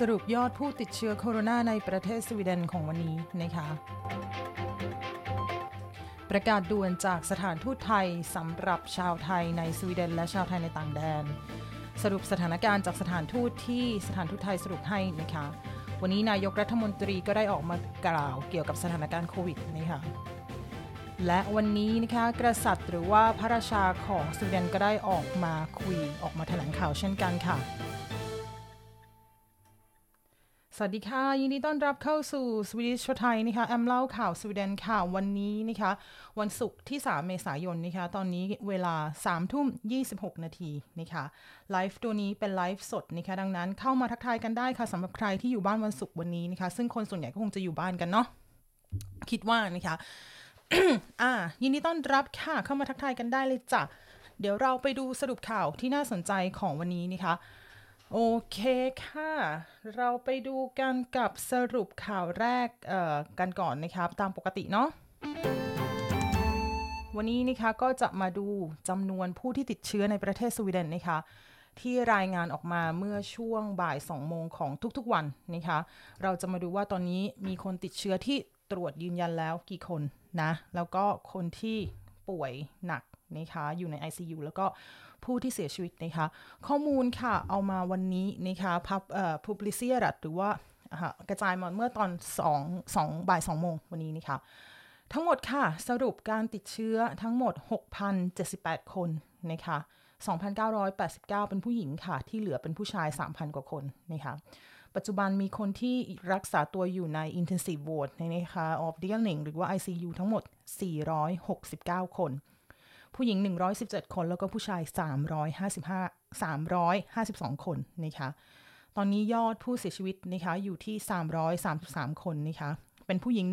สรุปยอดผู้ติดเชื้อโคโรนาในประเทศสวีเดนของวันนี้นะคะประกาศด่วนจากสถานทูตไทยสำหรับชาวไทยในสวีเดนและชาวไทยในต่างแดน สรุปสถานการณ์จากสถานทูตที่สถานทูตไทยสรุปให้นะคะ วันนี้นายกรัฐมนตรีก็ได้ออกมากล่าวเกี่ยวกับสถานการณ์โควิดนะคะและวันนี้นะคะกษัตริย์หรือว่าพระราชาของสวีเดนก็ได้ออกมาคุยออกมาแถลงข่าวเช่นกันค่ะ สวัสดีค่ะ ยินดีต้อนรับเข้าสู่สวีดิชไทยนะคะแอมเล่าข่าวสวีเดนค่ะวันนี้นะคะวันศุกร์ที่ 3 เมษายนนะคะตอนนี้เวลา3ทุ่ม 26 นาทีนะคะไลฟ์ตัวนี้เป็นไลฟ์สดนะคะดังนั้นเข้ามาทักทายกันได้ค่ะสำหรับใครที่อยู่บ้านวันศุกร์วันนี้นะคะซึ่งคนส่วนใหญ่ก็คงจะอยู่บ้านกันเนาะคิดว่านะคะอ่ายินดีต้อนรับค่ะเข้ามาทักทายกันได้เลยจ้ะเดี๋ยวเราไปดูสรุปข่าวที่น่าสนใจของวันนี้นะคะ โอเคค่ะ เราไปดูกันกับสรุปข่าวแรกกันก่อนนะครับ ตามปกติเนาะวันนี้นะคะก็จะมาดูจำนวนผู้ที่ติดเชื้อในประเทศสวีเดนนะคะที่รายงานออกมาเมื่อช่วงบ่าย 2 โมงของทุกๆวันนะคะ เราจะมาดูว่าตอนนี้มีคนติดเชื้อที่ตรวจยืนยันแล้วกี่คนนะ แล้วก็คนที่ป่วยหนักนะคะอยู่ใน ICU แล้วก็ ผู้ที่เสียชีวิตนะคะข้อมูลค่ะเอามาวันนี้นะคะพับเอ่อ publicerat หรือว่ากระจายมาเมื่อตอน2 2บ่าย2โมงวันนี้นะคะทั้งหมดค่ะสรุปการติดเชื้อทั้งหมด 6,078 คนนะคะ2,989 เป็นผู้หญิงค่ะ ที่เหลือเป็นผู้ชาย 3,000 กว่าคนนะคะปัจจุบันมีคนที่รักษาตัวอยู่ใน intensive ward นะคะ of d e a l i n g หรือว่า ICU ทั้งหมด 469 คน ผู้หญิง 117 คน แล้วก็ผู้ชาย 355 352 คนนะคะตอนนี้ยอดผู้เสียชีวิตนะคะอยู่ที่ 333 คนนะคะเป็นผู้หญิง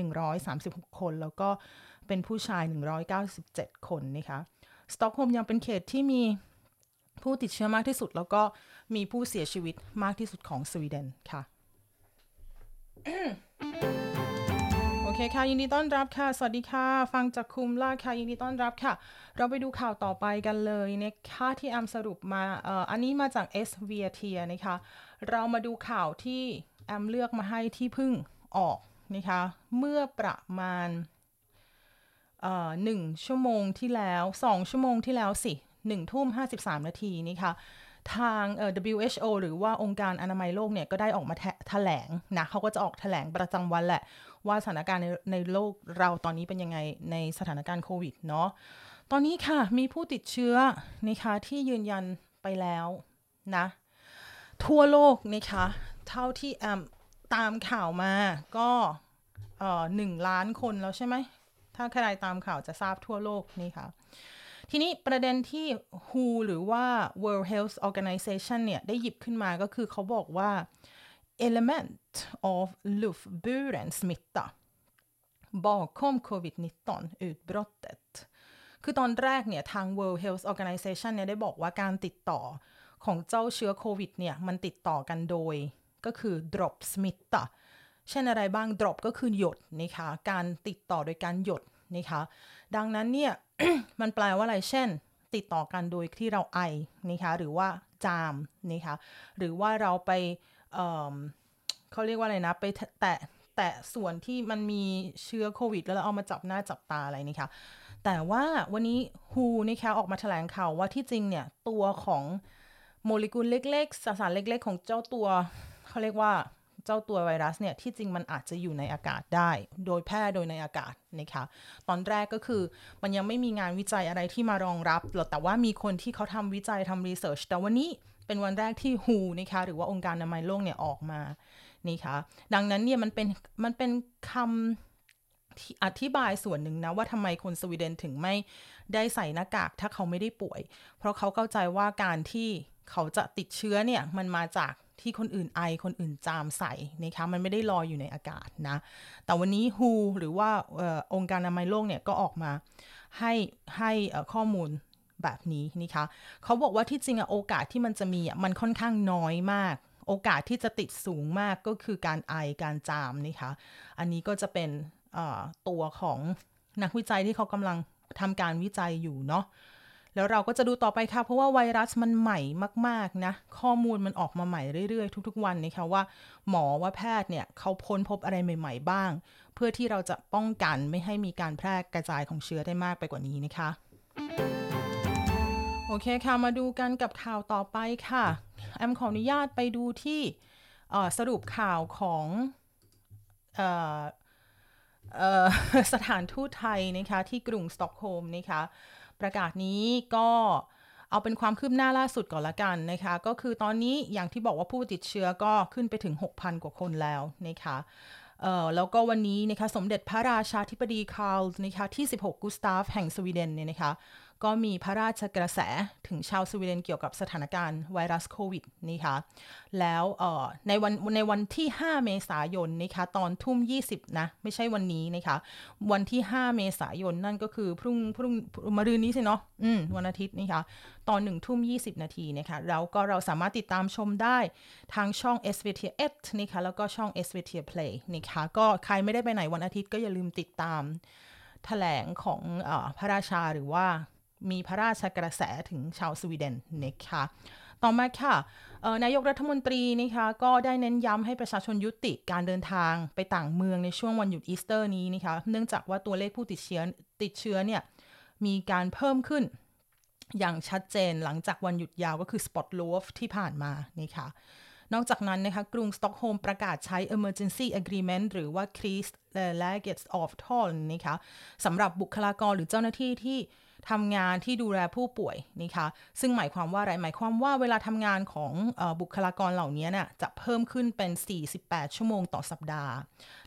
136 คน แล้วก็เป็นผู้ชาย 197 คนนะคะสต็อกโฮล์มยังเป็นเขตที่มีผู้ติดเชื้อมากที่สุด แล้วก็มีผู้เสียชีวิตมากที่สุดของสวีเดนค่ะ เคค่ะ ยินดีต้อนรับค่ะ สวัสดีค่ะ ฟังจากคุมล่าค่ะ ยินดีต้อนรับค่ะ เราไปดูข่าวต่อไปกันเลยนะคะที่แอมสรุปมาอันนี้มาจาก s v t นะคะ เรามาดูข่าวที่แอมเลือกมาให้ที่พึ่งออกนะคะ เมื่อประมาณหนึ่งชั่วโมงที่แล้วสองชั่วโมงที่แล้วสิหนึ่งทุ่มห้าสิบสามนาทีนี่ค่ะ ทาง WHO หรือว่าองค์การอนามัยโลกเนี่ยก็ได้ออกมาแถลงนะเขาก็จะออกแถลงประจำวันแหละ ว่าสถานการณ์ในในโลกเราตอนนี้เป็นยังไงในสถานการณ์โควิดเนาะตอนนี้ค่ะมีผู้ติดเชื้อนะคะที่ยืนยันไปแล้วนะทั่วโลกนะคะเท่าที่แอมตามข่าวมาก็หนึ่งล้านคนแล้วใช่ไหมถ้าใครตามข่าวจะทราบทั่วโลกนี่ค่ะ ทีนี้ประเด็นที่ WHO หรือว่า World Health Organization เนี่ยได้หยิบขึ้นมาก็คือเขาบอกว่า element of luftburen smitta bakom covid-19 utbrottet คือตอนแรกเนี่ยทาง World Health Organization เนี่ยได้บอกว่าการติดต่อของเจ้าเชื้อโควิดเนี่ยมันติดต่อกันโดยก็คือ drop smitta เช่นอะไรบ้าง drop ก็คือหยดนะคะ การติดต่อโดยการหยดนะคะ ดังนั้นเนี่ย มันแปลว่าอะไร เช่น ติดต่อกันโดยที่เราไอนะคะหรือว่าจามนะคะหรือว่าเราไปเเขาเรียกว่าอะไรนะ ไปแตะแตะส่วนที่มันมีเชื้อโควิด แล้วเราเอามาจับหน้าจับตาอะไรนะคะแต่ว่าวันนี้ฮูนะคะออกมาแถลงข่าวว่าที่จริงเนี่ย ตัวของโมเลกุลเล็กๆ สสารเล็กๆ ของเจ้าตัวเขาเรียกว่า เจ้าตัวไวรัสเนี่ยที่จริงมันอาจจะอยู่ในอากาศได้ โดยแพร่โดยในอากาศนะคะตอนแรกก็คือมันยังไม่มีงานวิจัยอะไรที่มารองรับหรอกแต่ว่ามีคนที่เขาทำวิจัยทำรีเสิร์ชแต่วันนี้เป็นวันแรกที่ WHO นะคะหรือว่าองค์การอนามัยโลกเนี่ยออกมานี่คะดังนั้นเนี่ยมันเป็นมันเป็นคำอธิบายส่วนหนึ่งนะว่าทำไมคนสวีเดนถึงไม่ได้ใส่หน้ากากถ้าเขาไม่ได้ป่วย เพราะเขาเข้าใจว่าการที่เขาจะติดเชื้อเนี่ยมันมาจาก ที่คนอื่นไอคนอื่นจามใส่นะคะมันไม่ได้ลอยอยู่ในอากาศนะ แต่วันนี้ WHO หรือว่าอองค์การอนามัยโลกเนี่ยก็ออกมาให้ให้ข้อมูลแบบนี้นะคะเขาบอกว่าที่จริงอะโอกาสที่มันจะมีอะมันค่อนข้างน้อยมาก โอกาสที่จะติดสูงมากก็คือการไอการจามนะคะอันนี้ก็จะเป็นตัวของนักวิจัยที่เขากำลังทำการวิจัยอยู่เนาะ แล้วเราก็จะดูต่อไปค่ะ เพราะว่าไวรัสมันใหม่มาก ๆ นะ ข้อมูลมันออกมาใหม่เรื่อย ๆ ทุก ๆ วันนะคะว่า หมอว่าแพทย์เนี่ยเขาพ้นพบอะไรใหม่ ๆ บ้าง เพื่อที่เราจะป้องกันไม่ให้มีการแพร่กระจายของเชื้อได้มากไปกว่านี้นะคะโอเคค่ะ มาดูกันกับข่าวต่อไปค่ะ แอมขออนุญาตไปดูที่สรุปข่าวของสถานทูตไทยนะคะที่กรุงสต็อกโฮล์มนะคะ ประกาศนี้ก็เอาเป็นความคืบหน้าล่าสุดก่อนละกันนะคะ ก็คือตอนนี้อย่างที่บอกว่าผู้ติดเชื้อก็ขึ้นไปถึง 6,000 กว่าคนแล้วนะคะเอ่อแล้วก็วันนี้นะคะสมเด็จพระราชาธิบดีคาร์ลนะคะที่ 16 กุสตาฟแห่งสวีเดนเนี่ยนะคะ ก็มีพระราชกระแสถึงชาวสวีเดนเกี่ยวกับสถานการณ์ไวรัสโควิดนะคะแล้วในวันในวันที่ 5 เมษายนนะคะตอนทุ่ม 20 นะ ไม่ใช่วันนี้นะคะวันที่ 5 เมษายนนั่นก็คือพรุ่งพรุ่งมะรืนนี้สิเนาะอืมวันอาทิตย์นะคะตอน 1 ทุ่ม 20 นาทีนะคะแล้วก็เราสามารถติดตามชมได้ทางช่อง SVT 1นะคะแล้วก็ช่อง SVT Play นะคะก็ใครไม่ได้ไปไหนวันอาทิตย์ก็อย่าลืมติดตามแถลงของอพระราชาหรือว่า มีพระราชกระแสถึงชาวสวีเดนนะคะต่อมาค่ะนายกรัฐมนตรีนะคะก็ได้เน้นย้ำให้ประชาชนยุติการเดินทางไปต่างเมืองในช่วงวันหยุดอีสเตอร์นี้นะคะเนื่องจากว่าตัวเลขผู้ติดเชื้อติดเชื้อเนี่ยมีการเพิ่มขึ้นอย่างชัดเจนหลังจากวันหยุดยาวก็คือสปอตล o ฟที่ผ่านมานะคะนอกจากนั้นนะคะกรุงสต็อกโฮล์มประกาศใช้ emergency agreement หรือว่า c r e a s e legates of toll นะคะสำหรับบุคลากรหรือเจ้าหน้าที่ที่ ทำงานที่ดูแลผู้ป่วยนะคะซึ่งหมายความว่าอะไรหมายความว่าเวลาทำงานของอบุคลากรเหล่านี้เนี่ยจะเพิ่มขึ้นเป็น 48 ชั่วโมงต่อสัปดาห์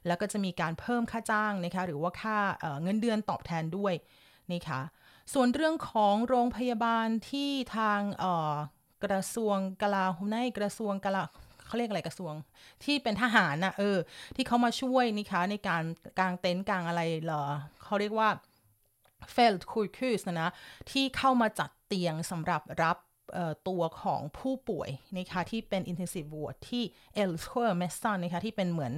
แล้วก็จะมีการเพิ่มค่าจ้างนะคะหรือว่าค่าเเงินเดือนตอบแทนด้วยนะคะส่วนเรื่องของโรงพยาบาลที่ทางกระทรวงกลาโหมในกระทรวงกลาเขาเรียกอะไรกระทรวงที่เป็นทหารนะเออ ที่เขามาช่วยนะคะในการกางเต็นท์กางอะไรเหรอเขาเรียกว่า เฟลด์คุยคูสนะที่เข้ามาจัดเตียงสำหรับรับตัวของผู้ป่วยนะคะที่เป็น intensive ward ที่เอลสเ e อร์เมสซันนะคะที่เป็นเหมือน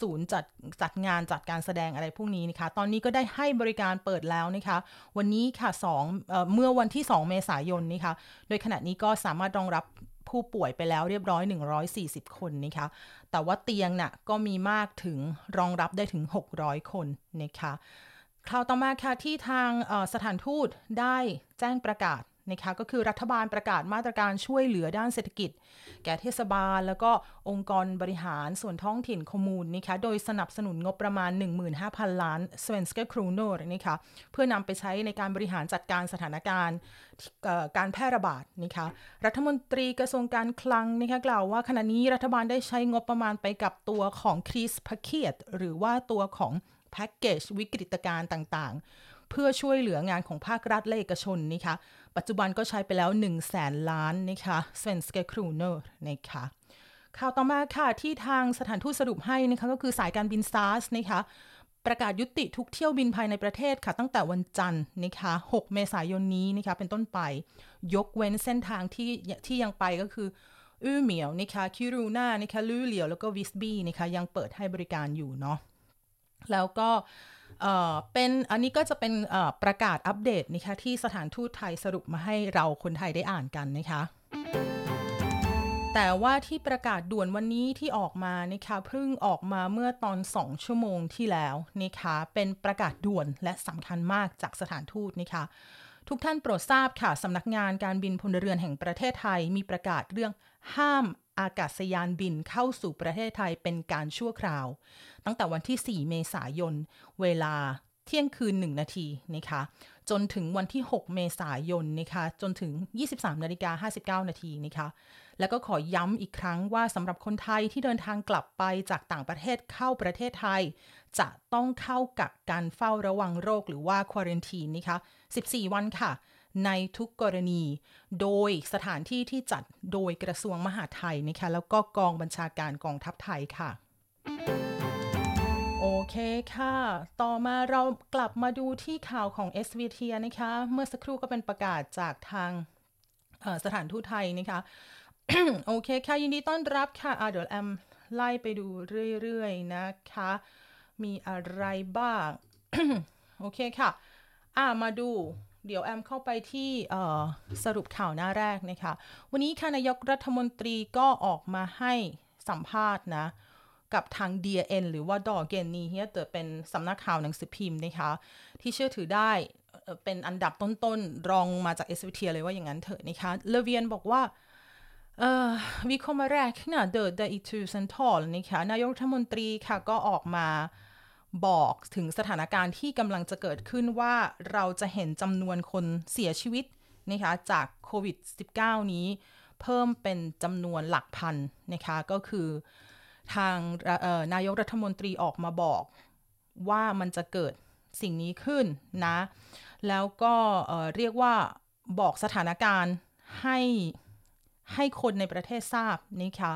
ศูนย์จัดจัดงานจัดการแสดงอะไรพวกนี้นะคะ ตอนนี้ก็ได้ให้บริการเปิดแล้วนะคะ วันนี้ค่ะ2เเมื่อวันที่ 2 เมษายนนะคะ โดยขณะนี้ก็สามารถรองรับผู้ป่วยไปแล้วเรียบร้อย 140 คนนะคะ แต่ว่าเตียงน่ะก็มีมากถึงรองรับได้ถึง 600 คนนะคะ ข่าวต่อมาค่ะที่ทางสถานทูตได้แจ้งประกาศนะคะก็คือรัฐบาลประกาศมาตรการช่วยเหลือด้านเศรษฐกิจ แก่เทศบาล แล้วก็องค์กรบริหารส่วนท้องถิ่นคอมูลนะคะโดยสนับสนุนงบประมาณ 15,000 ล้านสเวนสเกครูโนร์นะคะเพื่อนำไปใช้ในการบริหารจัดการสถานการณ์การแพร่ระบาดนะคะรัฐมนตรีกระทรวงการคลังนะคะกล่าวว่าขณะนี้รัฐบาลได้ใช้งบประมาณไปกับตัวของ krispaket หรือว่าตัวของ แพ็กเกจวิกฤตการณ์ต่างๆ เพื่อช่วยเหลืองานของภาครัฐและเอกชนนะคะ ปัจจุบันก็ใช้ไปแล้ว 1 0 0 0 0แสนล้านนะคะ svenska kronor นะคะข่าวต่อมาค่ะ ที่ทางสถานทูตสรุปให้นะคะ ก็คือสายการบิน SAS นะคะประกาศยุติทุกเที่ยวบินภายในประเทศค่ะ ตั้งแต่วันจันทร์นะคะ 6 เมษายนนี้นะคะ เป็นต้นไป ยกเว้นเส้นทางที่ที่ยังไปก็คืออื้อเหมียวนะคะคิรูน่านะคะลู่เหลียวแล้วก็วิสบี้นะคะยังเปิดให้บริการอยู่เนาะ แล้วก็เป็นอันนี้ก็จะเป็นประกาศอัปเดตนะคะที่สถานทูตไทยสรุปมาให้เราคนไทยได้อ่านกันนะคะแต่ว่าที่ประกาศด่วนวันนี้ที่ออกมานะคะเพิ่งออกมาเมื่อตอน 2 ชั่วโมงที่แล้วนะคะเป็นประกาศด่วนและสำคัญมากจากสถานทูตนะคะทุกท่านโปรดทราบค่ะสำนักงานการบินพลเรือนแห่งประเทศไทยมีประกาศเรื่องห้าม อากาศยานบินเข้าสู่ประเทศไทยเป็นการชั่วคราว ตั้งแต่วันที่ 4 เมษายน เวลาเที่ยงคืน 1 นาทีนะคะจนถึงวันที่ 6 เมษายนนะคะจนถึง 23นาฬิกา59 นาทีนะคะแล้วก็ขอย้ำอีกครั้งว่าสำหรับคนไทยที่เดินทางกลับไปจากต่างประเทศเข้าประเทศไทย จะต้องเข้ากักการเฝ้าระวังโรคหรือว่าควอเรนทีนนะคะ 14 วันค่ะ ในทุกกรณี โดยสถานที่ที่จัดโดยกระทรวงมหาดไทยนะคะแล้วก็กองบัญชาการกองทัพไทยค่ะโอเคค่ะ ต่อมาเรากลับมาดูที่ข่าวของ SVT นะคะ เมื่อสักครู่ก็เป็นประกาศจากทางสถานทูตไทยนะคะ โอเคค่ะ ยินดีต้อนรับค่ะะเดี๋ยวแอมไล่ไปดูเรื่อยๆนะคะ มีอะไรบ้าง โอเคค่ะ อ่ามาดู เดี๋ยวแอมเข้าไปที่สรุปข่าวหน้าแรกนะคะ วันนี้ค่ะนายกรัฐมนตรีก็ออกมาให้สัมภาษณ์นะ กับทาง DN หรือว่าดอเกนนีเฮียเตอเป็นสำนักข่าวหนังสือพิมพ์นะคะ ที่เชื่อถือได้เป็นอันดับต้นๆ รองมาจากเอสวิเทียเลยว่าอย่างนั้นเถอะนะคะเลเวียนบอกว่าเอ่อ vi kommer räkna döda i tusental นะคะนายกรัฐมนตรีค่ะก็ออกมา บอกถึงสถานการณ์ที่กำลังจะเกิดขึ้นว่าเราจะเห็นจำนวนคนเสียชีวิตนะคะจากโควิด -19 นี้ เพิ่มเป็นจำนวนหลักพันนะคะก็คือทางนายกรัฐมนตรีออกมาบอกว่ามันจะเกิดสิ่งนี้ขึ้นนะ แล้วก็เรียกว่าบอกสถานการณ์ให้ให้คนในประเทศทราบนะคะ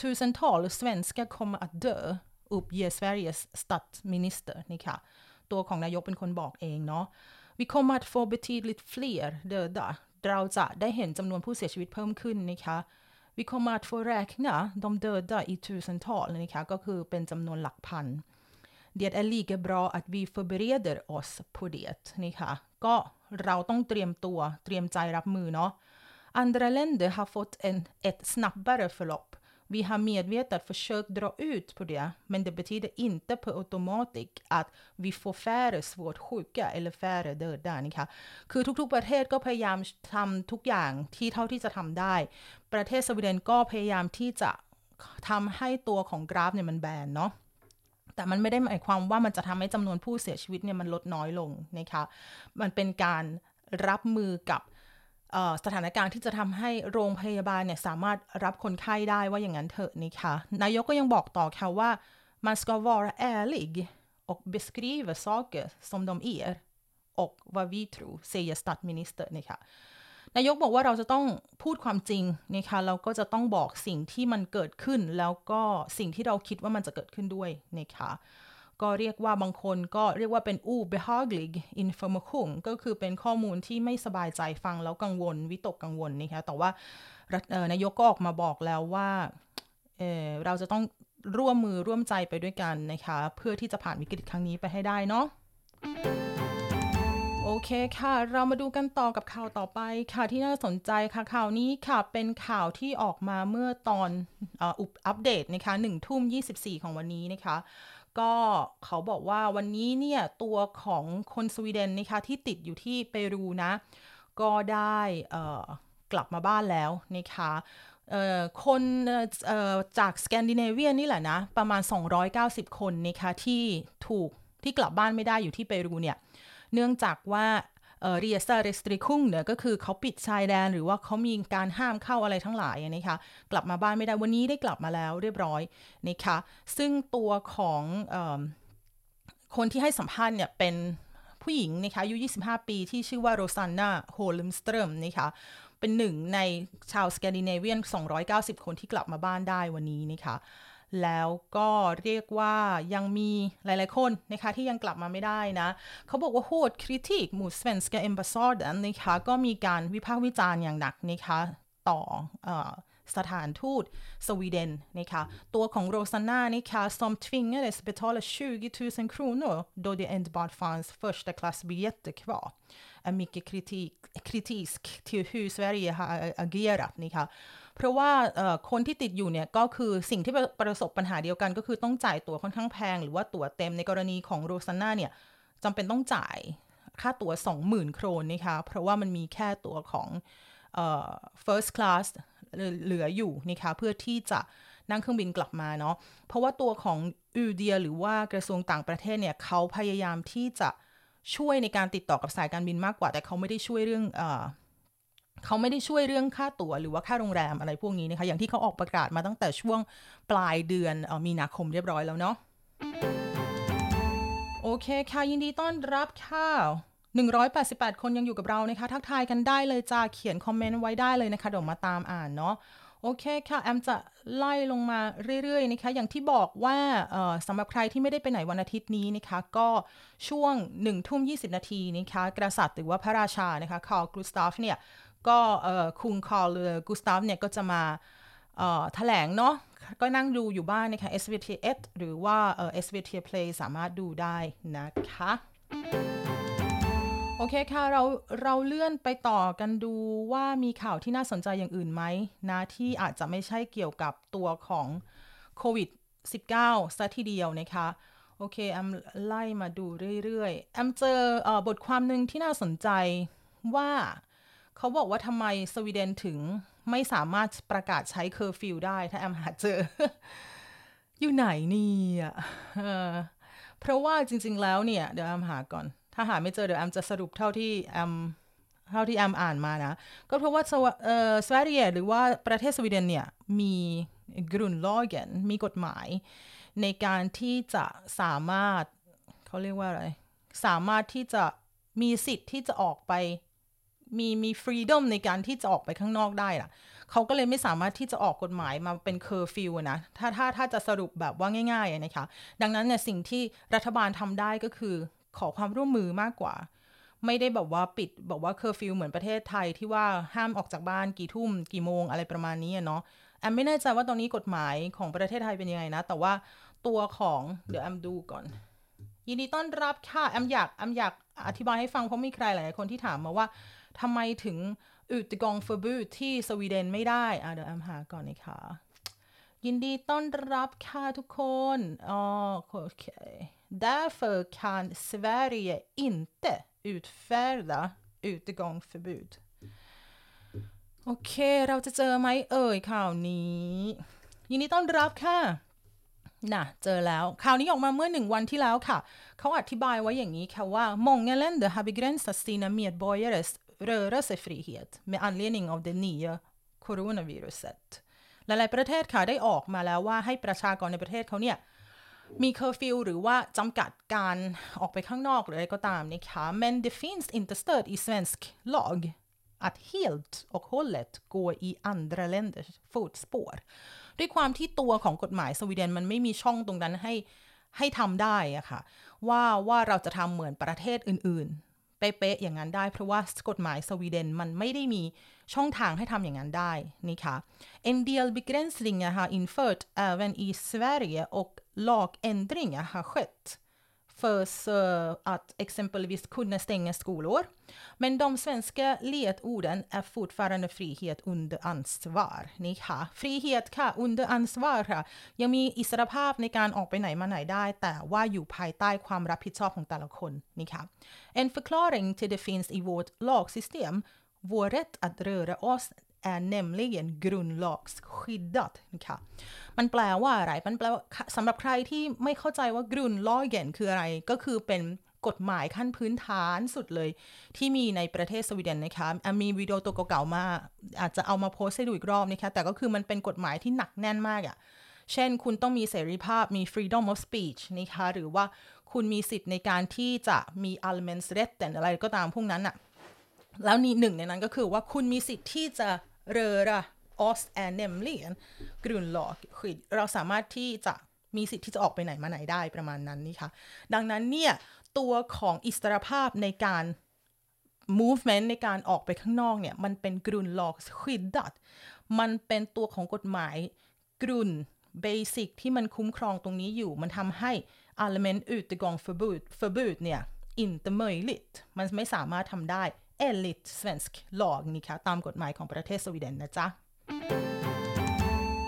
t u s e n t a l svenska kommer att dö uppger Sveriges statsminister นี่ค่ะตัวของนายกเป็นคนบอกเองเนาะ vi kommer att få betydligt fler döda เราจะได้เห็นจำนวนผู้เสียชีวิตเพิ่มขึ้นนะคะ vi kommer att få räkna de döda i tusental นะคะก็คือเป็นจำนวนหลักพัน det är lika bra att vi förbereder oss på det นี่ค่ะก็เราต้องเตรียมตัวเตรียมใจรับมือเนาะ andra länder har fått en, ett snabbare förlopp Vi har medvetet försökt dra ut på det, men det betyder inte på automatik att vi får färre svårt sjuka eller färre döda นี่ค่ะคือทุกๆประเทศก็พยายามทำทุกอย่างที่เท่าที่จะทำได้ ประเทศสวีเดนก็พยายามที่จะทำให้ตัวของกราฟเนี่ยมันแบนเนาะแต่มันไม่ได้หมายความว่ามันจะทำให้จำนวนผู้เสียชีวิตเนี่ยมันลดน้อยลงนะคะ มันเป็นการรับมือกับ สถานการณ์ที่จะทำให้โรงพยาบาลเนี่ยสามารถรับคนไข้ได้ว่าอย่างนั้นเถอะนะคะนายกก็ยังบอกต่อค่ะว่า man ska vara ärlig och beskriva saker som de är och vad vi tror säger statsminister นะคะนายกบอกว่าเราจะต้องพูดความจริงนะคะเราก็จะต้องบอกสิ่งที่มันเกิดขึ้น แล้วก็สิ่งที่เราคิดว่ามันจะเกิดขึ้นด้วยนะคะ ก็เรียกว่าบางคนก็เรียกว่าเป็น obehaglig information ก็คือเป็นข้อมูลที่ไม่สบายใจฟังแล้วกังวล วิตกกังวลนะคะแต่ว่านายกก็ออกมาบอกแล้วว่าเเราจะต้องร่วมมือร่วมใจไปด้วยกันนะคะ เพื่อที่จะผ่านวิกฤตครั้งนี้ไปให้ได้เนาะ โอเคค่ะ เรามาดูกันต่อกับข่าวต่อไปค่ะที่น่าสนใจค่ะข่าวนี้ค่ะเป็นข่าวที่ออกมาเมื่อตอนอัปเดตนะคะหนึ่งทุ่มยีของวันนี้นะคะ ก็เขาบอกว่าวันนี้เนี่ยตัวของคนสวีเดนนะคะที่ติดอยู่ที่เปรูนะ ก็ได้กลับมาบ้านแล้วนะคะคนจากสแกนดิเนเวียนี่แหละนะ ประมาณ 290 คนนะคะที่ถูกที่กลับบ้านไม่ได้อยู่ที่เปรูเนี่ย เนื่องจากว่าเรียสเรสตริคุงเนี่ยก็คือเขาปิดชายแดนหรือว่าเขามีการห้ามเข้าอะไรทั้งหลายนะคะกลับมาบ้านไม่ได้วันนี้ได้กลับมาแล้วเรียบร้อยนะคะซึ่งตัวของอคนที่ให้สัมภาษณ์เนี่ยเป็นผู้หญิงนะคะอายุ 25 ปีที่ชื่อว่าโรซานนาโฮลิมสเตรมนะคะเป็นหนึ่งในชาวสแกนดิเนเวียน 290 คนที่กลับมาบ้านได้วันนี้นะคะ แล้วก็เรียกว่ายังมีหลายๆคนนะคะที่ยังกลับมาไม่ได้นะ เขาบอกว่าโหดคริติกมูสเวนสกเอมบาซอร์ดนะคะก็มีการวิพากษ์วิจารณ์อย่างหนักนะคะต่ออสถานทูตสวีเดนนะคะตัวของโรซาน่านะคะ som tvingades betala 20 000 kronor då det enbart fanns första klassbiljetter kvar är mycket kritik, kritisk till hur Sverige har agerat นะคะ เพราะว่าคนที่ติดอยู่เนี่ยก็คือสิ่งที่ประสบปัญหาเดียวกัน ก็คือต้องจ่ายตั๋วค่อนข้างแพง หรือว่าตั๋วเต็มในกรณีของโรซาน่าเนี่ยจำเป็นต้องจ่ายค่าตั๋ว 20,000 โครนนะคะเพราะว่ามันมีแค่ตั๋วของ first class เหลืออยู่นะคะเพื่อที่จะนั่งเครื่องบินกลับมาเนาะเพราะว่าตัวของอูเดียหรือว่ากระทรวงต่างประเทศเนี่ยเขาพยายามที่จะช่วยในการติดต่อกับสายการบินมากกว่า แต่เขาไม่ได้ช่วยเรื่องอ เขาไม่ได้ช่วยเรื่องค่าตั๋วหรือว่าค่าโรงแรมอะไรพวกนี้นะคะอย่างที่เขาออกประกาศมาตั้งแต่ช่วงปลายเดือนอมีนาคมเรียบร้อยแล้วเนาะโอเคค่ะ ยินดีต้อนรับค่ะ188 คนยังอยู่กับเรานะคะ ทักทายกันได้เลยจ้าเขียนคอมเมนต์ไว้ได้เลยนะคะเดี๋ยวมาตามอ่านเนาะโอเคค่ะ แอมจะไล่ลงมาเรื่อยๆนะคะ อย่างที่บอกว่าสำหรับใครที่ไม่ได้ไปไหนวันอาทิตย์นี้นะคะ ก็ช่วง1ทุ่ม20 นาทีนะคะ กษัตริย์หรือว่าพระราชานะคะคาร์ลกุสตาฟเนี่ย ก็ kung Carl Gustaf เนี่ยก็จะมาแถลงเนาะก็นั่งดูอยู่บ้านนะคะ SVT 1หรือว่า SVT Play สามารถดูได้นะคะ โอเคค่ะ เราเราเลื่อนไปต่อกันดูว่ามีข่าวที่น่าสนใจอย่างอื่นไหมนะ ที่อาจจะไม่ใช่เกี่ยวกับตัวของโควิด -19 ซะทีเดียวนะคะโอเคแอมไล่มาดูเรื่อยๆแอมเจออบทความหนึ่งที่น่าสนใจว่า เขาบอกว่าทำไมสวีเดนถึงไม่สามารถประกาศใช้เคอร์ฟิวได้ถ้าแอมหาเจอ อยู่ไหนนี่อะเพราะว่าจริง ๆ แล้วเนี่ย เดี๋ยวแอมหาก่อน ถ้าหาไม่เจอเดี๋ยวแอมจะสรุปเท่าที่แอมเท่าที่แอมอ่านมานะ ก็เพราะว่าสวีเดนหรือว่าประเทศสวีเดนเนี่ยมี grundlagen มีกฎหมาย ในการที่จะสามารถเขาเรียกว่าอะไร สามารถที่จะมีสิทธิ์ที่จะออกไป มีมี freedom ในการที่จะออกไปข้างนอกได้ล่ะเขาก็เลยไม่สามารถที่จะออกกฎหมายมาเป็นเคอร์ฟิวนะ ถ้าถ้าถ้าจะสรุปแบบว่าง่ายๆนะคะ ดังนั้นเนี่ยสิ่งที่รัฐบาลทำได้ก็คือขอความร่วมมือมากกว่า ไม่ได้แบบว่าปิดบอกว่าเคอร์ฟิวเหมือนประเทศไทยที่ว่าห้ามออกจากบ้านกี่ทุ่ม กี่โมงอะไรประมาณนี้เนาะแอมไม่แน่ใจว่าตอนนี้กฎหมายของประเทศไทยเป็นยังไงนะ แต่ว่าตัวของเดี๋ยวแอมดูก่อน ยินดีต้อนรับค่ะแอมอยากแอมอยากอธิบายให้ฟังเพราะมีใครหลายคนที่ถามมาว่า ทำไมถึงอุตกองฟบูที่สวีเดนไม่ได้ อะเดี๋ยวแอมหาก่อนนะคะยินดีต้อนรับค่ะทุกคนอ๋อโอเค därför kan Sverige inte utfärda utegångsförbud โอเค เราจะเจอไหมเอ่ยข่าวนี้ ยินดีต้อนรับค่ะน่ะ เจอแล้ว ข่าวนี้ออกมาเมื่อหนึ่งวันที่แล้วค่ะ เขาอธิบายไว้อย่างนี้ค่ะว่า många länder har begränsat sina medborgares rörelsefrihet med anledning av det nya coronaviruset หลาย ๆ ประเทศค่ะได้ออกมาแล้วว่าให้ประชากรในประเทศเขาเนี่ยมีเคอร์ฟิวหรือว่าจำกัดการออกไปข้างนอกหรืออะไรก็ตามนะคะ men det finns inte stöd i svensk lag att helt och hållet gå i andra länders fotspår ด้วยความที่ตัวของกฎหมายสวีเดนมันไม่มีช่องตรงนั้นให้ให้ทำได้อะค่ะว่าว่าเราจะทำเหมือนประเทศอื่น ๆเป๊ะๆอย่างนั้นได้ เพราะว่ากฎหมายสวีเดนมันไม่ได้มีช่องทางให้ทำอย่างนั้นได้นี่ค่ะ En del begränsningar har infört även i Sverige och lagändringar har skett för att exempelvis kunna stänga skolor. Men de svenska ledorden är fortfarande frihet under ansvar นี่ค่ะ frihet ค่ะ under ansvar ค่ะ ยังมีอิสรภาพในการออกไปไหนมาไหนได้ แต่ว่าอยู่ภายใต้ความรับผิดชอบของแต่ละคนนี่ค่ะ En förklaring till det finns i vårt lagsystem vår rätt att röra oss är nämligen grundlagsskyddat ค่ะมันแปลว่าอะไร มันแปลว่าสำหรับใครที่ไม่เข้าใจว่ากรุนลอเกนคืออะไร ก็คือเป็นกฎหมายขั้นพื้นฐานสุดเลย ที่มีในประเทศสวีเดนนะคะมีวิดีโอตัวเก่าๆมา อาจจะเอามาโพสให้ดูอีกรอบนะคะ แต่ก็คือมันเป็นกฎหมายที่หนักแน่นมากอะ่ะ เช่น คุณต้องมีเสรีภาพ มี freedom of speech นะคะ หรือว่าคุณมีสิทธิ์ในการที่จะมี elements rätt แต่อะไรก็ตามพวกนั้นอะ่ะ แล้วนี่หนึ่งในนั้นก็คือว่าคุณมีสิทธิ์ที่จะ röra oss är nämligen grundlagsskydd เราสามารถที่จะมีสิทธิ์ที่จะออกไปไหนมาไหนได้ประมาณนั้นนี่ค่ะ ดังนั้นเนี่ย ตัวของอิสรภาพในการ movement ในการออกไปข้างนอกเนี่ย มันเป็น grundlagsskyddat มันเป็นตัวของกฎหมายgrund basic ที่มันคุ้มครองตรงนี้อยู่ มันทำให้ allmän utegångsförbud, förbud เนี่ย inte möjligt มันไม่สามารถทำได้ enligt svensk lag นี่ค่ะตามกฎหมายของประเทศสวีเดนนะจ๊ะ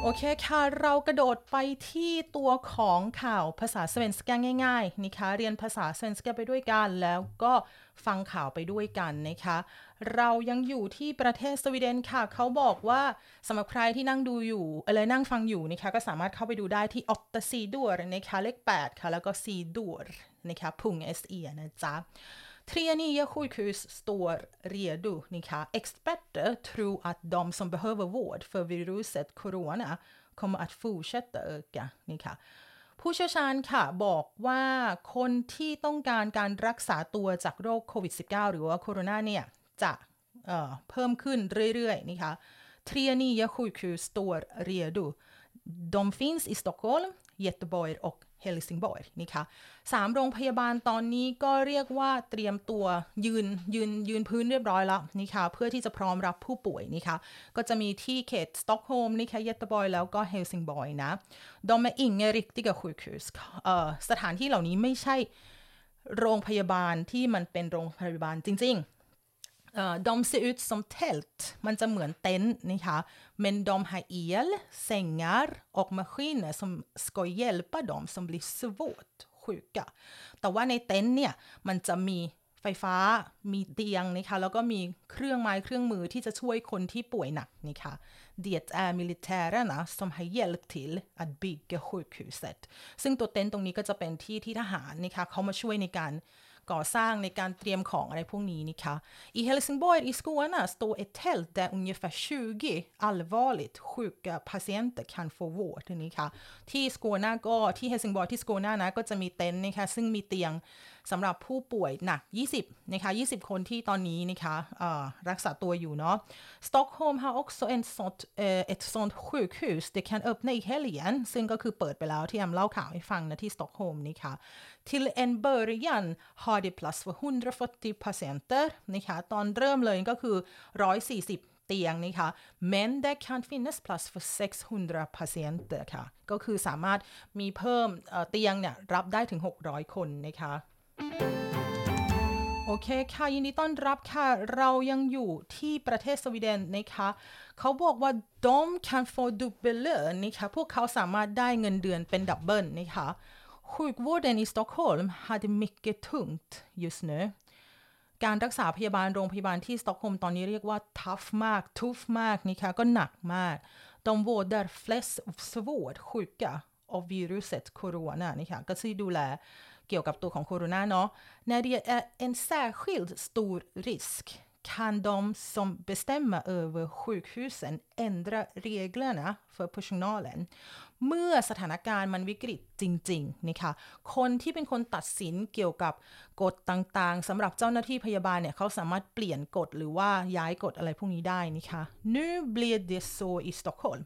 โอเคค่ะ เรากระโดดไปที่ตัวของข่าวภาษา svenska ง่ายๆนะคะเรียนภาษา svenska ไปด้วยกัน แล้วก็ฟังข่าวไปด้วยกันนะคะ เรายังอยู่ที่ประเทศสวีเดนค่ะ เขาบอกว่าสำหรับใครที่นั่งดูอยู่อะไรนั่งฟังอยู่นะคะก็สามารถเข้าไปดูได้ที่ออตซีดัวนะคะเลข 8 ค่ะ แล้วก็ซีดัวนะคะพุง SE นะจ๊ะ Tre nya sjukhus står redo. Experter tror att de som behöver vård för viruset corona kommer att fortsätta öka นี่ค่ะผู้เชี่ยวชาญค่ะบอกว่าคนที่ต้องการการรักษาตัวจากโรคโควิด -19 หรือว่าโคโรนาเนี่ยจะเเพิ่มขึ้นเรื่อยๆนี่ค่ะ Tre nya sjukhus står redo. De finns i Stockholm, Göteborg och Helsingborg นี่ค่ะสามโรงพยาบาลตอนนี้ก็เรียกว่าเตรียมตัวยืนยืนยืนพื้นเรียบร้อยแล้วนี่ค่ะเพื่อที่จะพร้อมรับผู้ป่วยนี่ค่ะก็จะมีที่เขตสต็อกโฮล์มนี่ค่ะ Göteborg แล้วก็ Helsingborg นะ de är inga riktiga sjukhus สถานที่เหล่านี้ไม่ใช่โรงพยาบาลที่มันเป็นโรงพยาบาลจริง ๆ de ser ut som tält, มันจะเหมือนเต็นท์นะคะ men de har el, sängar och maskiner som ska hjälpa dem som blir svårt sjuka แต่ว่าในเต็นท์เนี่ยมันจะมีไฟฟ้า มีเตียงนะคะแล้วก็มีเครื่องไม้เครื่องมือที่จะช่วยคนที่ป่วยหนักนะคะ Det är militärerna som har hjälpt till att bygga sjukhuset ซึ่งตัวเต็นท์ตรงนี้ก็จะเป็นที่ที่ทหารนะคะเขามาช่วยในการ ก่อสร้างในการเตรียมของอะไรพวกนี้นะคะ I Helsingborg i Skåne står ett tält där ungefär 20 allvarligt sjuka patienter kan få vård นะคะที่สโกนาก็ที่เฮลซิงบอร์ที่สโกนานะก็จะมีเต็นท์นะคะซึ่งมีเตียง สำหรับผู้ป่วยหนัก 20 นะคะ 20 คนที่ตอนนี้นะคะรักษาตัวอยู่เนาะ Stockholm har också en sånt, ett sånt sjukhus det kan öppna i helgen ซึ่งก็คือเปิดไปแล้วที่แอมเล่าข่าวให้ฟังนะที่สต็อกโฮล์มนะคะ Till en början har det plats för 140 patienter นะคะตอนเริ่มเลยก็คือ 140เตียงนะคะ men det kan finnas plats för 600 patienter ค่ะ ก็คือสามารถมีเพิ่มเตียงเนี่ยรับได้ถึง 600 คนนะคะ โอเคค่ะ ยินดีต้อนรับค่ะ เรายังอยู่ที่ประเทศสวีเดนนะคะ เขาบอกว่า de kan få dubbel lön นะคะ พวกเขาสามารถได้เงินเดือนเป็น double นะคะ Sjukvården i Stockholm hade mycket tungt just nu การรักษาพยาบาลโรงพยาบาลที่สต็อกโฮล์มตอนนี้เรียกว่า tough มาก tuff มากนะคะก็หนักมาก de vårdar flest svårt sjuka av viruset corona นะคะก็ที่ดูแล เกี่ยวกับตัวของโคโรนาเนาะ när det är en särskild stor risk kan de som bestämmer över sjukhusen ändra reglerna för personalen เมื่อสถานการณ์มันวิกฤตจริงๆนะคะคนที่เป็นคนตัดสินเกี่ยวกับกฎต่างๆสำหรับเจ้าหน้าที่พยาบาลเนี่ยเขาสามารถเปลี่ยนกฎหรือว่าย้ายกฎอะไรพวกนี้ได้นะคะ Nu blir det så i Stockholm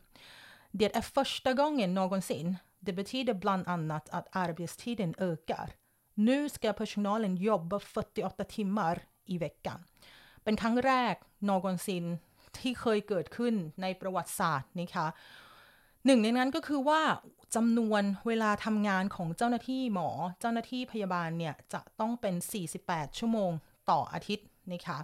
Det är första gången någonsin Det betyder bland annat att arbetstiden ökar. Nu ska personalen jobba 48 timmar i veckan. เป็นครั้งแรกนอกอนซินที่เคยเกิดขึ้นในประวัติศาสตร์นะคะหนึ่งในนั้นก็คือว่าจำนวนเวลาทำงานของเจ้าหน้าที่หมอเจ้าหน้าที่พยาบาลเนี่ย จะต้องเป็น 48 ชั่วโมงต่ออาทิตย์นะคะ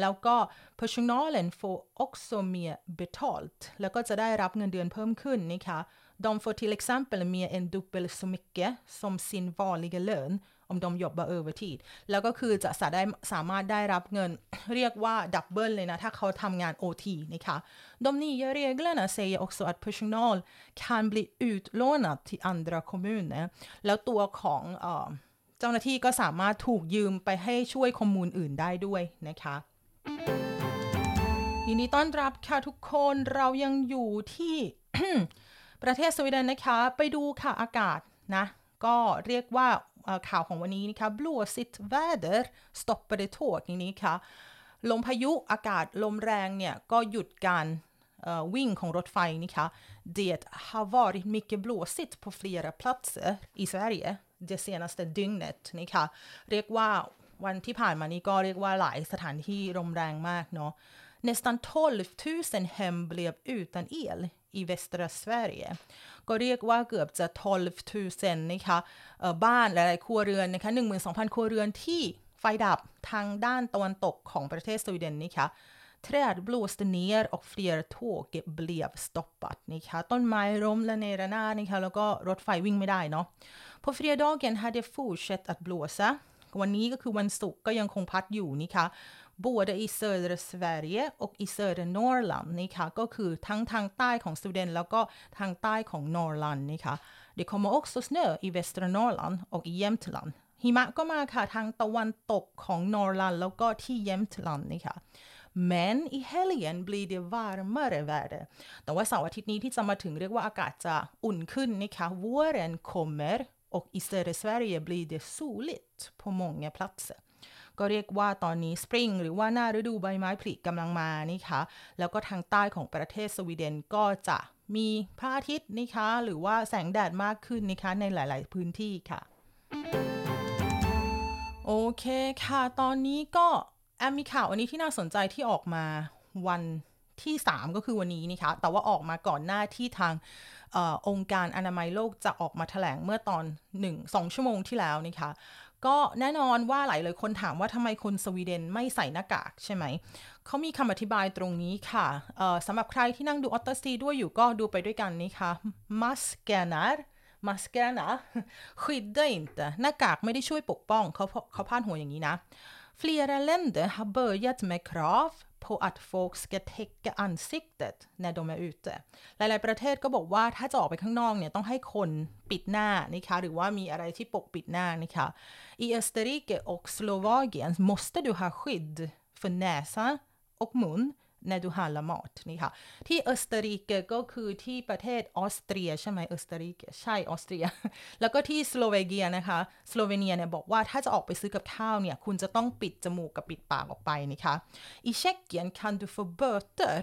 แล้วก็ personalen får också mer betalt แล้วก็จะได้รับเงินเดือนเพิ่มขึ้นนะคะ de får till exempel mer än dubbelt så mycket som sin vanliga lön om de jobbar övertid แล้วก็คือจะสาได้สามารถได้รับเงินเรียกว่าดับเบิลเลยนะ ถ้าเขาทำงาน OT นะคะ de nya reglerna säger också att personal kan bli utlånad till andra kommuner แล้วตัวของเจ้าหน้าที่ก็สามารถถูกยืมไปให้ช่วยคอมมูนอื่นได้ด้วยนะคะยินดีต้อนรับค่ะทุกคนเรายังอยู่ที่ ประเทศสวีเดนนะคะ ไปดูค่ะอากาศนะ ก็เรียกว่าข่าวของวันนี้นะคะ blåsigt väder stoppade tåg นี้ค่ะ ลมพายุอากาศลมแรงเนี่ย ก็หยุดการวิ่งของรถไฟนะคะ Det har varit mycket blåsigt på flera platser i Sverige det senaste dygnet นะคะ เรียกว่าวันที่ผ่านมานี้ก็เรียกว่าหลายสถานที่ลมแรงมากเนาะ Nästan 12 000 hem blev utan el i västra Sverige ก็เรียกว่าเกือบจะ 12 000นะคะบ้านหลายๆครัวเรือนนะคะ12,000 ครัวเรือนที่ไฟดับทางด้านตะวันตกของประเทศสวีเดนนะคะ Träd blåste ner och fler tåg blev stoppat นะคะต้นไม้ล้มและเนรนาดนะคะแล้วก็รถไฟวิ่งไม่ได้เนาะ På fredagen hade fortsatt att blåsa วันนี้ก็คือวันศุกร์ก็ยังคงพัดอยู่นะคะ både i södra Sverige och i södra Norrland นะคะก็คือทั้งทางใต้ของสวีเดนแล้วก็ทางใต้ของนอร์แลนด์นะคะ Det kommer också snö i västra Norrland och i Jämtland หิมะก็มาค่ะทางตะวันตกของนอร์แลนด์แล้วก็ที่เยมทลันนะคะ Men i helgen blir det varmare väder แต่ว่าเสาร์อาทิตย์นี้ที่จะมาถึงเรียกว่าอากาศจะอุ่นขึ้นนะคะ Våren kommer och i södra Sverige blir det soligt på många platser ก็เรียกว่าตอนนี้สปริงหรือว่าหน้าฤดูใบไม้ผลิกำลังมานี่คะแล้วก็ทางใต้ของประเทศสวีเดนก็จะมีพระอาทิตย์นะคะหรือว่าแสงแดดมากขึ้นนะคะในหลาย ๆ พื้นที่ค่ะ โอเคค่ะ ตอนนี้ก็แอมมีข่าวอันนี้ที่น่าสนใจที่ออกมาวันที่ 3 ก็คือวันนี้นะคะ แต่ว่าออกมาก่อนหน้าที่ทางอองค์การอนามัยโลกจะออกมาแถลงเมื่อตอน 1 2 ชั่วโมงที่แล้วนะคะ ก็แน่นอนว่าหลายเลยคนถามว่าทำไมคนสวีเดนไม่ใส่หน้ากากใช่ไหม เขามีคำอธิบายตรงนี้ค่ะสำหรับใครที่นั่งดูออตซีด้วยอยู่ก็ดูไปด้วยกันนี้ค่ะ maskerna maskerna skydda inte หน้ากากไม่ได้ช่วยปกป้องเขาเขาพาดหัวอย่างนี้นะ Flera länder har börjat med krav på att folk ska täcka ansiktet när de är ute หลาย ๆ ประเทศก็บอกว่าถ้าจะออกไปข้างนอกเนี่ยต้องให้คนปิดหน้านะคะหรือว่ามีอะไรที่ปกปิดหน้านะคะ I Österrike och Slovakien måste du ha skydd för näsa och mun när du handlar mat นี่ค่ะ ที่ออสเตรียก็คือที่ประเทศออสเตรียใช่ไหมออสเตรียใช่ออสเตรีย แล้วก็ที่สโลเวเกียนะคะสโลเวเนียเนี่ยบอกว่าถ้าจะออกไปซื้อกับข้าวเนี่ยคุณจะต้องปิดจมูกกับปิดปากออกไปนะคะ I Tjeckien kan du få böter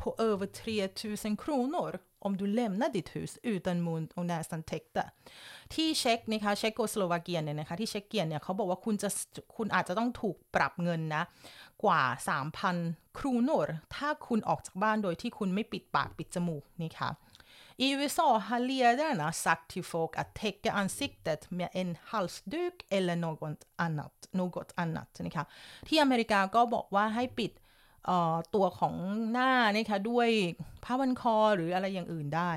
på över 3000 kronor om du lämnar ditt hus utan mun och näsan täckta ที่เช็กนะคะเช็กโกสโลวาเกียเนี่ยนะคะที่เช็กเกียเนี่ยเขาบอกว่าคุณจะคุณอาจจะต้องถูกปรับเงินนะ กว่า 3,000 kronor ถ้าคุณออกจากบ้านโดยที่คุณไม่ปิดปากปิดจมูกนี่ค่ะ I USA har ledarna sagt till folk att täcka ansiktet med en halsduk eller något annat. Något annat นะคะที่อเมริกาก็บอกว่าให้ปิดตัวของหน้านะคะด้วยผ้าพันคอหรืออะไรอย่างอื่นได้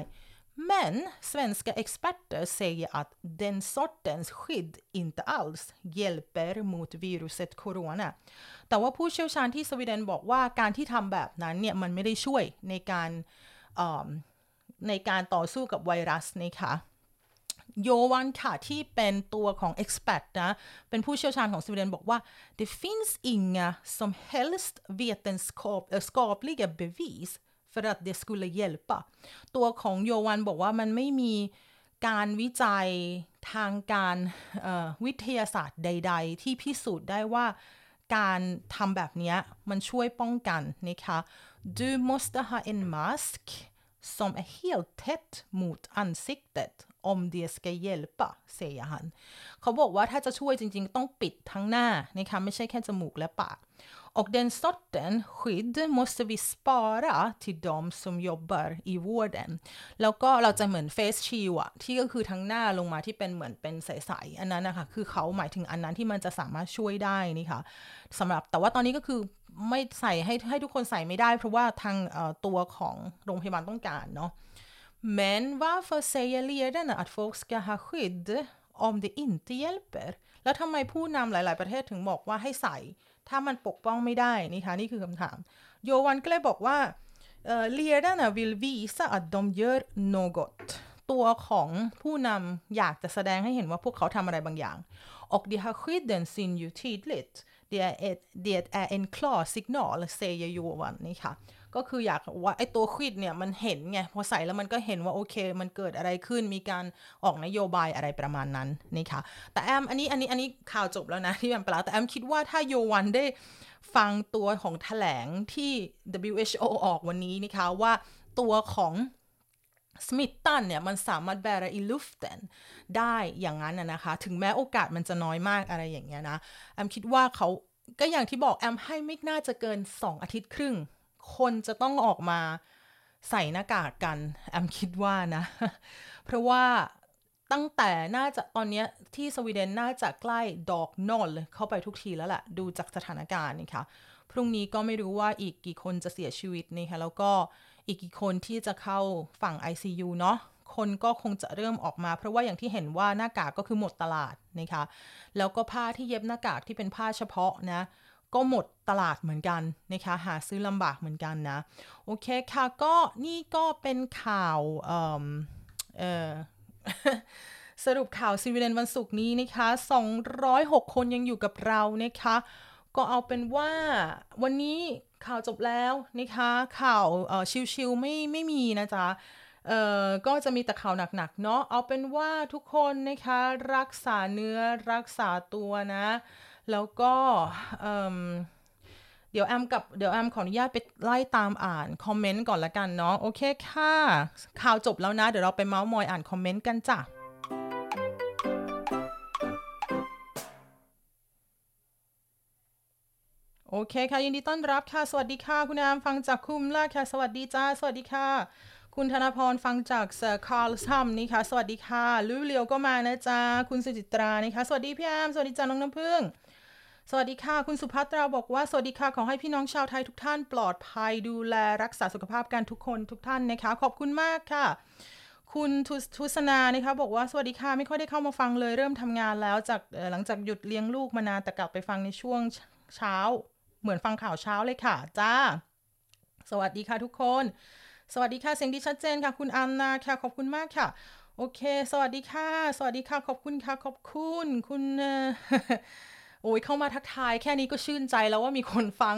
Men svenska experter säger att den sortens skydd inte alls hjälper mot viruset corona. แต่ว่าผู้เชี่ยวชาญที่สวีเดนบอกว่าการที่ทำแบบนั้นเนี่ยมันไม่ได้ช่วยในการในการต่อสู้กับไวรัสนะคะโยวันค่ะที่เป็นตัวของ expert นะเป็นผู้เชี่ยวชาญของสวีเดนบอกว่า det finns inga som helst vetenskapliga bevis för att det skulle hjälpa ตัวของโยวันบอกว่ามันไม่มีการวิจัยทางการวิทยาศาสตร์ใด ๆ ที่พิสูจน์ได้ว่าการทำแบบนี้มันช่วยป้องกันนะคะ Du måste ha en mask som är helt tätt mot ansiktet om det ska hjälpa säger han เขาบอกว่าถ้าจะช่วยจริง ๆ ต้องปิดทั้งหน้านะคะไม่ใช่แค่จมูกและปาก Och den sorten skydd måste vi spara till de som jobbar i vården แล้วก็เราจะเหมือน face shield อะที่ก็คือทั้งหน้าลงมาที่เป็นเหมือนเป็นใสๆอันนั้นนะคะคือเขาหมายถึงอันนั้นที่มันจะสามารถช่วยได้นี่ค่ะสำหรับแต่ว่าตอนนี้ก็คือไม่ใส่ให้ให้ทุกคนใส่ไม่ได้ เพราะว่าทางตัวของโรงพยาบาลต้องการเนาะ Men varför säger ledarna att folk ska ha skydd om det inte hjälper แล้วทำไมผู้นำหลาย ๆ ประเทศถึงบอกว่าให้ใส่ ถ้ามันปกป้องไม่ได้นี่คะนี่คือคำถาม โยวันก็เลยบอกว่าเลียดานะวิลวีสอัดดมเยอร์โนกตตัวของผู้นำอยากจะแสดงให้เห็นว่าพวกเขาทำอะไรบางอย่าง och de här skydden syns ju tydligt det är, ett, det är en klar signal säger Johan นี่ค่ะ ก็คืออย่างว่าไอ้ตัว skydd เนี่ยมันเห็นไงพอใส่แล้วมันก็เห็นว่าโอเค มันเกิดอะไรขึ้นมีการออกนโยบายอะไรประมาณนั้นนี่ค่ะ แต่แอมอันนี้อันนี้อันนี้ข่าวจบแล้วนะที่แอมแปลมาแต่แอมคิดว่าถ้า Johan ได้ฟังตัวของแถลงที่ WHO ออกวันนี้นะคะว่าตัวของ smittan เนี่ยมันสามารถ bära i luftenได้อย่างนั้นนะคะ ถึงแม้โอกาสมันจะน้อยมากอะไรอย่างเงี้ยนะ แอมคิดว่าเขาก็อย่างที่บอกแอมให้ไม่น่าจะเกิน 2 อาทิตย์ครึ่ง คนจะต้องออกมาใส่หน้ากากกันแอมคิดว่านะ เพราะว่าตั้งแต่น่าจะตอนนี้ที่สวีเดนน่าจะใกล้ดอกนอลเข้าไปทุกทีแล้วแหละดูจากสถานการณ์นี่ค่ะพรุ่งนี้ก็ไม่รู้ว่าอีกกี่คนจะเสียชีวิตนี่ค่ะแล้วก็อีกกี่คนที่จะเข้าฝั่ง ICU เนาะคนก็คงจะเริ่มออกมา เพราะว่าอย่างที่เห็นว่าหน้ากากก็คือหมดตลาดนะคะแล้วก็ผ้าที่เย็บหน้ากากที่เป็นผ้าเฉพาะนะ ก็หมดตลาดเหมือนกันนะคะหาซื้อลำบากเหมือนกันนะ โอเคค่ะก็นี่ก็เป็นข่าวเออสรุปข่าวซีวีเดนวันศุกร์นี้นะคะ 206 คนยังอยู่กับเรานะคะ ก็เอาเป็นว่าวันนี้ข่าวจบแล้วนะคะ ข่าวชิวๆไม่ไม่มีนะจ๊ะเอ่อก็จะมีแต่ข่าวหนักๆเนาะเอาเป็นว่าทุกคนนะคะ รักษาเนื้อรักษาตัวนะ แล้วก็เดี๋ยวแอมกับเดี๋ยวแอมขออนุญาตไปไล่ตามอ่านคอมเมนต์ก่อนละกันเนาะโอเคค่ะ ข่าวจบแล้วนะ เดี๋ยวเราไปเมาส์มอยอ่านคอมเมนต์กันจ้ะโอเคค่ะยินดีต้อนรับค่ะ สวัสดีค่ะ คุณแอมฟังจาก Kumla ค่ะ สวัสดีจ้า สวัสดีค่ะ คุณธนพรฟังจากเซอร์คาร์ลซัมนี่ค่ะ สวัสดีค่ะลุยเลียวก็มานะจ๊ะคุณสุจิตรานี่ค่ะ สวัสดีพี่แอมสวัสดีจ้าน้องน้ำพึ่ง สวัสดีค่ะ คุณสุภัตราบอกว่า สวัสดีค่ะ ขอให้พี่น้องชาวไทยทุกท่านปลอดภัยดูแลรักษาสุขภาพกันทุกคนทุกท่านนะคะ ขอบคุณมากค่ะ คุณทุทุสนานะคะบอกว่าสวัสดีค่ะ ไม่ค่อยได้เข้ามาฟังเลยเริ่มทำงานแล้วจากหลังจากหยุดเลี้ยงลูกมานานแต่กลับไปฟังในช่วงเช้า เหมือนฟังข่าวเช้าเลยค่ะจ้า สวัสดีค่ะทุกคน สวัสดีค่ะเสียงดีชัดเจนค่ะ คุณอันนาค่ะ ขอบคุณมากค่ะโอเค สวัสดีค่ะ สวัสดีค่ะ ขอบคุณค่ะ ขอบคุณ คุณ โอ้ยเข้ามาทักทาย แค่นี้ก็ชื่นใจแล้วว่ามีคนฟัง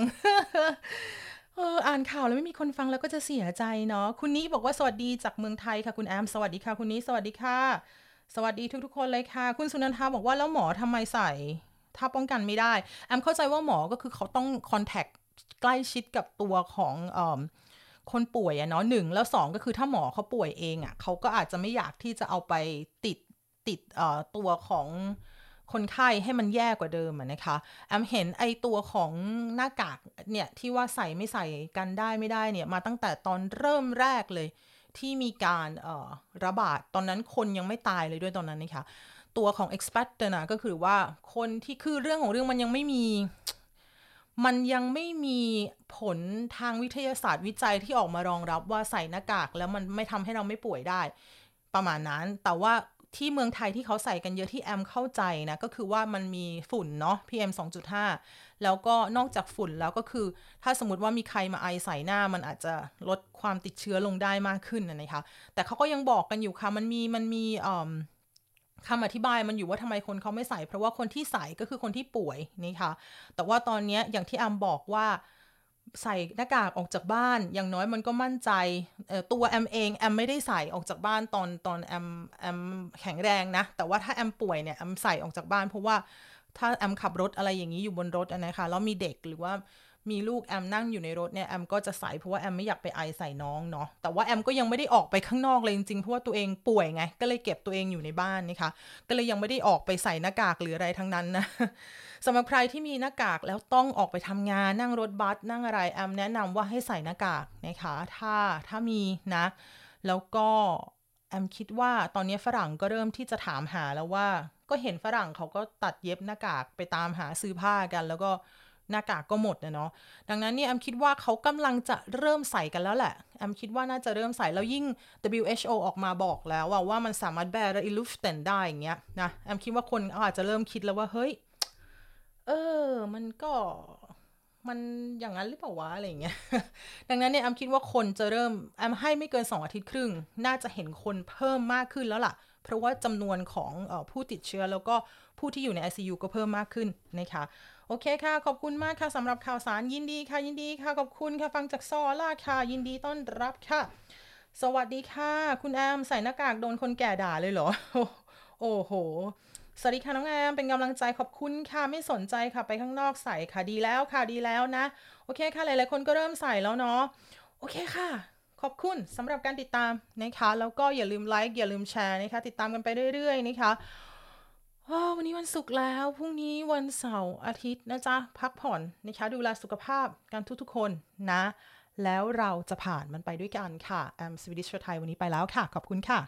เอออ่านข่าวแล้วไม่มีคนฟังแล้วก็จะเสียใจเนาะคุณนี้บอกว่าสวัสดีจากเมืองไทยค่ะคุณแอมสวัสดีค่ะ คุณนี้สวัสดีค่ะ สวัสดีทุก ๆ คนเลยค่ะ คุณสุนันทาบอกว่าแล้วหมอทำไมใส่ ถ้าป้องกันไม่ได้ แอมเข้าใจว่าหมอก็คือเขาต้องคอนแทคใกล้ชิดกับตัวของอคนป่วยอะเนาะหนึ่งแล้วสองก็คือถ้าหมอเขาป่วยเองอะเขาก็อาจจะไม่อยากที่จะเอาไปติดติดตัวของ คนไข้ให้มันแย่กว่าเดิมนะคะแอมเห็นไอตัวของหน้ากากเนี่ยที่ว่าใส่ไม่ใส่กันได้ไม่ได้เนี่ยมาตั้งแต่ตอนเริ่มแรกเลย ที่มีการระบาดตอนนั้นคนยังไม่ตายเลยด้วยตอนนั้นนะคะตัวของ expat นะก็คือว่าคนที่คือเรื่องของเรื่องมันยังไม่มี มันยังไม่มีผลทางวิทยาศาสตร์วิจัยที่ออกมารองรับว่าใส่หน้ากากแล้วมันไม่ทำให้เราไม่ป่วยได้ ประมาณนั้นแต่ว่า ที่เมืองไทยที่เขาใส่กันเยอะที่แอมเข้าใจนะก็คือว่ามันมีฝุ่นเนาะ PM 2.5 แล้วก็นอกจากฝุ่นแล้วก็คือ ถ้าสมมติว่ามีใครมาไอใส่หน้ามันอาจจะลดความติดเชื้อลงได้มากขึ้นนะคะ แต่เขาก็ยังบอกกันอยู่ค่ะมันมีมันมีคำอธิบายมันอยู่ว่าทำไมคนเขาไม่ใส่ เพราะว่าคนที่ใส่ก็คือคนที่ป่วยนี่ค่ะแต่ว่าตอนนี้อย่างที่แอมบอกว่า ใส่หน้ากากออกจากบ้าน อย่างน้อยมันก็มั่นใจตัวแอมเองแอมไม่ได้ใส่ออกจากบ้านตอนตอนแอมแอมแข็งแรงนะ แต่ว่าถ้าแอมป่วยเนี่ยแอมใส่ออกจากบ้าน เพราะว่าถ้าแอมขับรถอะไรอย่างนี้อยู่บนรถนะคะแล้วมีเด็กหรือว่า มีลูกแอมนั่งอยู่ในรถเนี่ยแอมก็จะใส่เพราะว่าแอมไม่อยากไปไอใส่น้องเนาะแต่ว่าแอมก็ยังไม่ได้ออกไปข้างนอกเลยจริงๆเพราะว่าตัวเองป่วยไง ก็เลยเก็บตัวเองอยู่ในบ้านนะคะก็เลยยังไม่ได้ออกไปใส่หน้ากากหรืออะไรทั้งนั้นนะสำหรับใครที่มีหน้ากากแล้วต้องออกไปทำงานนั่งรถบัสนั่งอะไรแอมแนะนำว่าให้ใส่หน้ากากนะคะถ้าถ้ามีนะ แล้วก็แอมคิดว่าตอนนี้ฝรั่งก็เริ่มที่จะถามหาแล้วว่า ก็เห็นฝรั่งเขาก็ตัดเย็บหน้ากากไปตามหาซื้อผ้ากันแล้วก็ หน้ากากก็หมดนะเนาะดังนั้นเนี่ยแอมคิดว่าเขากำลังจะเริ่มใส่กันแล้วแหละแอมคิดว่าน่าจะเริ่มใส่แล้วยิ่ง WHO ออกมาบอกแล้วว่าว่ามันสามารถแบร์อิลูฟเตนได้อย่างเงี้ยนะแอมคิดว่าคนอาจจะเริ่มคิดแล้วว่าเฮ้ยเออ มันก็มันอย่างนั้นหรือเปล่าวะอะไรเงี้ย ดังนั้นเนี่ยแอมคิดว่าคนจะเริ่มแอมให้ไม่เกิน 2 อาทิตย์ครึ่ง น่าจะเห็นคนเพิ่มมากขึ้นแล้วล่ะ เพราะว่าจำนวนของผู้ติดเชื้อแล้วก็ผู้ที่อยู่ใน ICU ก็เพิ่มมากขึ้นนะคะ โอเคค่ะ ขอบคุณมากค่ะสำหรับข่าวสารยินดีค่ะยินดีค่ะ ขอบคุณค่ะฟังจากซอล่าค่ะ ยินดีต้อนรับค่ะ สวัสดีค่ะ คุณแอมใส่หน้ากากโดนคนแก่ด่าเลยเหรอ โอ้โห สวัสดีค่ะน้องแอมเป็นกำลังใจขอบคุณค่ะไม่สนใจค่ะไปข้างนอกใส่ค่ะดีแล้วค่ะดีแล้วนะ โอเคค่ะหลายๆคนก็เริ่มใส่แล้วเนาะโอเคค่ะขอบคุณสำหรับการติดตามนะคะ แล้วก็อย่าลืมไลค์อย่าลืมแชร์นะคะ ติดตามกันไปเรื่อยๆนะคะ วันนี้วันศุกร์แล้ว พรุ่งนี้วันเสาร์อาทิตย์นะจ๊ะ พักผ่อนนะคะ ดูแลสุขภาพกันทุกๆคนนะ แล้วเราจะผ่านมันไปด้วยกันค่ะแอมสวิดิชไทยวันนี้ไปแล้วค่ะ ขอบคุณค่ะ